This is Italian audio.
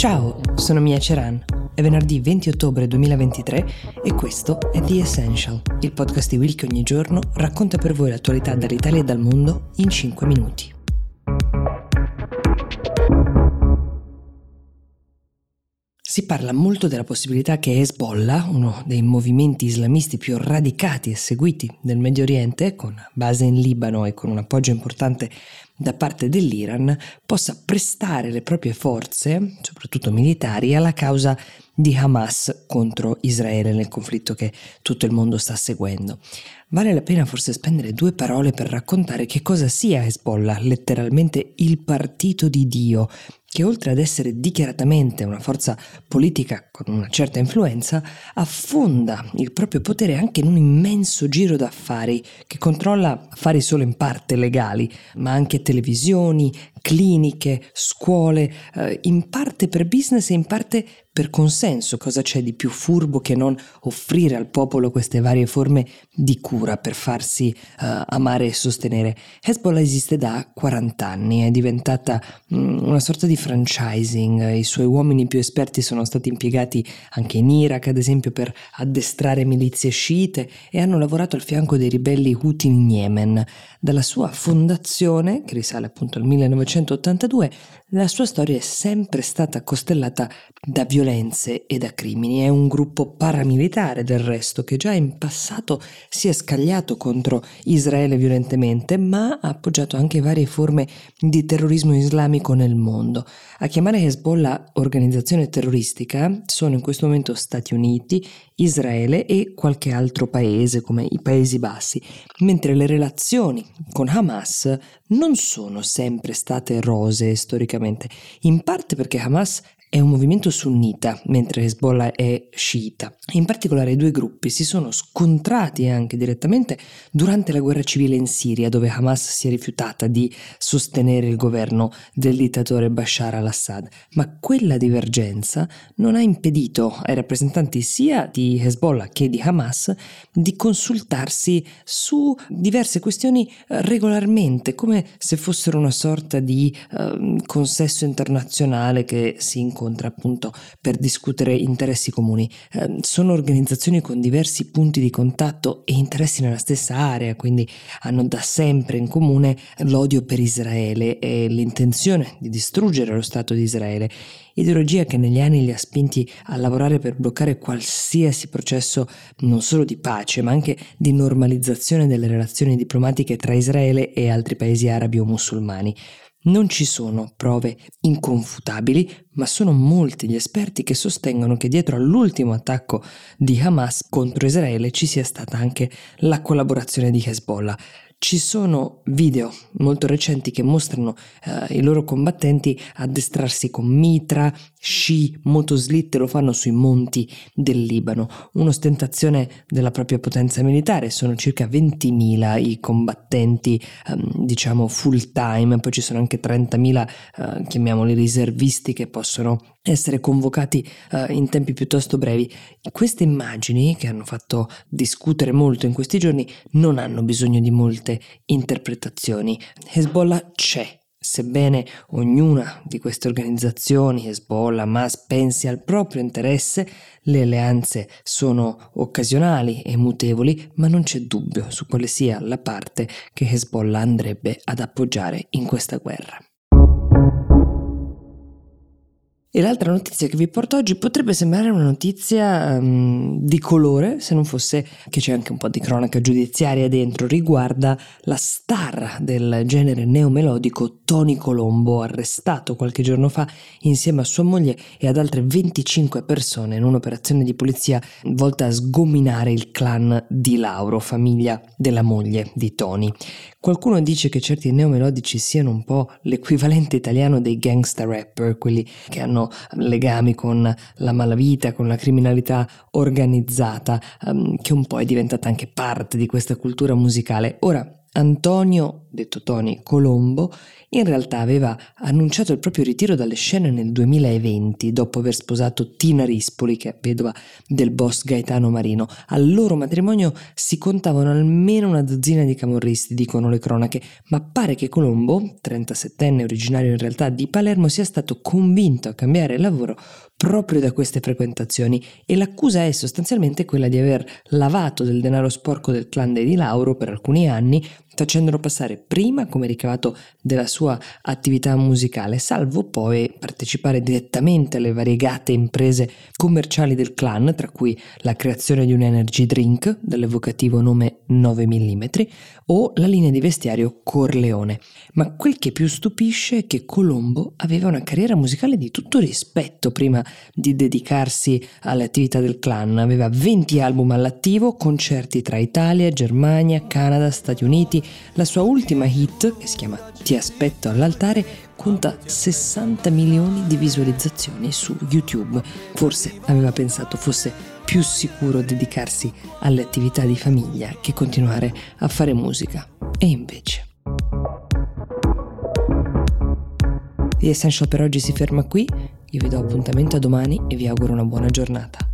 Ciao, sono Mia Ceran. È venerdì 20 ottobre 2023 e questo è The Essential, il podcast di Will che ogni giorno racconta per voi l'attualità dall'Italia e dal mondo in 5 minuti. Si parla molto della possibilità che Hezbollah, uno dei movimenti islamisti più radicati e seguiti del Medio Oriente, con base in Libano e con un appoggio importante da parte dell'Iran possa prestare le proprie forze, soprattutto militari, alla causa di Hamas contro Israele nel conflitto che tutto il mondo sta seguendo. Vale la pena forse spendere due parole per raccontare che cosa sia Hezbollah, letteralmente il partito di Dio, che oltre ad essere dichiaratamente una forza politica con una certa influenza, affonda il proprio potere anche in un immenso giro d'affari che controlla affari solo in parte legali, ma anche televisioni, cliniche, scuole, eh, in parte per business e in parte per consenso. Cosa c'è di più furbo che non offrire al popolo queste varie forme di cura per farsi uh, amare e sostenere? Hezbollah esiste da 40 anni, è diventata um, una sorta di franchising. I suoi uomini più esperti sono stati impiegati anche in Iraq, ad esempio, per addestrare milizie sciite e hanno lavorato al fianco dei ribelli Houthi in Yemen. Dalla sua fondazione, che risale appunto al 1982, la sua storia è sempre stata costellata da violenze e da crimini. È un gruppo paramilitare del resto che già in passato si è scagliato contro Israele violentemente, ma ha appoggiato anche varie forme di terrorismo islamico nel mondo. A chiamare Hezbollah organizzazione terroristica sono in questo momento Stati Uniti, Israele e qualche altro paese come i Paesi Bassi, mentre le relazioni con Hamas non sono sempre state rose storicamente, in parte perché Hamas è un movimento sunnita, mentre Hezbollah è sciita. In particolare i due gruppi si sono scontrati anche direttamente durante la guerra civile in Siria, dove Hamas si è rifiutata di sostenere il governo del dittatore Bashar al-Assad. Ma quella divergenza non ha impedito ai rappresentanti sia di Hezbollah che di Hamas di consultarsi su diverse questioni eh, regolarmente, come se fossero una sorta di eh, consesso internazionale che si incontra incontra appunto per discutere interessi comuni. Eh, sono organizzazioni con diversi punti di contatto e interessi nella stessa area, quindi hanno da sempre in comune l'odio per Israele e l'intenzione di distruggere lo Stato di Israele ideologia che negli anni li ha spinti a lavorare per bloccare qualsiasi processo non solo di pace, ma anche di normalizzazione delle relazioni diplomatiche tra Israele e altri paesi arabi o musulmani. Non ci sono prove inconfutabili, ma sono molti gli esperti che sostengono che dietro all'ultimo attacco di Hamas contro Israele ci sia stata anche la collaborazione di Hezbollah. Ci sono video molto recenti che mostrano eh, i loro combattenti addestrarsi con mitra, sci, motoslitte, lo fanno sui monti del Libano, un'ostentazione della propria potenza militare, sono circa 20.000 i combattenti ehm, diciamo full time, poi ci sono anche 30.000 eh, chiamiamoli riservisti che possono essere convocati uh, in tempi piuttosto brevi. Queste immagini che hanno fatto discutere molto in questi giorni non hanno bisogno di molte interpretazioni. Hezbollah c'è. Sebbene ognuna di queste organizzazioni, Hezbollah, Hamas, pensi al proprio interesse, le alleanze sono occasionali e mutevoli, ma non c'è dubbio su quale sia la parte che Hezbollah andrebbe ad appoggiare in questa guerra. E l'altra notizia che vi porto oggi potrebbe sembrare una notizia um, di colore, se non fosse che c'è anche un po' di cronaca giudiziaria dentro, riguarda la star del genere neomelodico Tony Colombo, arrestato qualche giorno fa insieme a sua moglie e ad altre 25 persone in un'operazione di polizia volta a sgominare il clan di Lauro, famiglia della moglie di Tony. Qualcuno dice che certi neomelodici siano un po' l'equivalente italiano dei gangsta rapper, quelli che hanno legami con la malavita, con la criminalità organizzata, um, che un po' è diventata anche parte di questa cultura musicale. Ora, Antonio, detto Tony Colombo, in realtà aveva annunciato il proprio ritiro dalle scene nel 2020 dopo aver sposato Tina Rispoli, che è vedova del boss Gaetano Marino. Al loro matrimonio si contavano almeno una dozzina di camorristi, dicono le cronache, ma pare che Colombo, 37enne originario in realtà di Palermo, sia stato convinto a cambiare lavoro proprio da queste frequentazioni e l'accusa è sostanzialmente quella di aver lavato del denaro sporco del clan dei Di Lauro per alcuni anni facendolo passare prima come ricavato della sua attività musicale, salvo poi partecipare direttamente alle variegate imprese commerciali del clan, tra cui la creazione di un energy drink dall'evocativo nome 9 mm o la linea di vestiario Corleone. Ma quel che più stupisce è che Colombo aveva una carriera musicale di tutto rispetto prima di dedicarsi alle attività del clan. Aveva 20 album all'attivo, concerti tra Italia, Germania, Canada, Stati Uniti, la sua ultima hit, che si chiama Ti aspetto all'altare, conta 60 milioni di visualizzazioni su YouTube. Forse aveva pensato fosse più sicuro dedicarsi alle attività di famiglia che continuare a fare musica. E invece. The Essential per oggi si ferma qui, io vi do appuntamento a domani e vi auguro una buona giornata.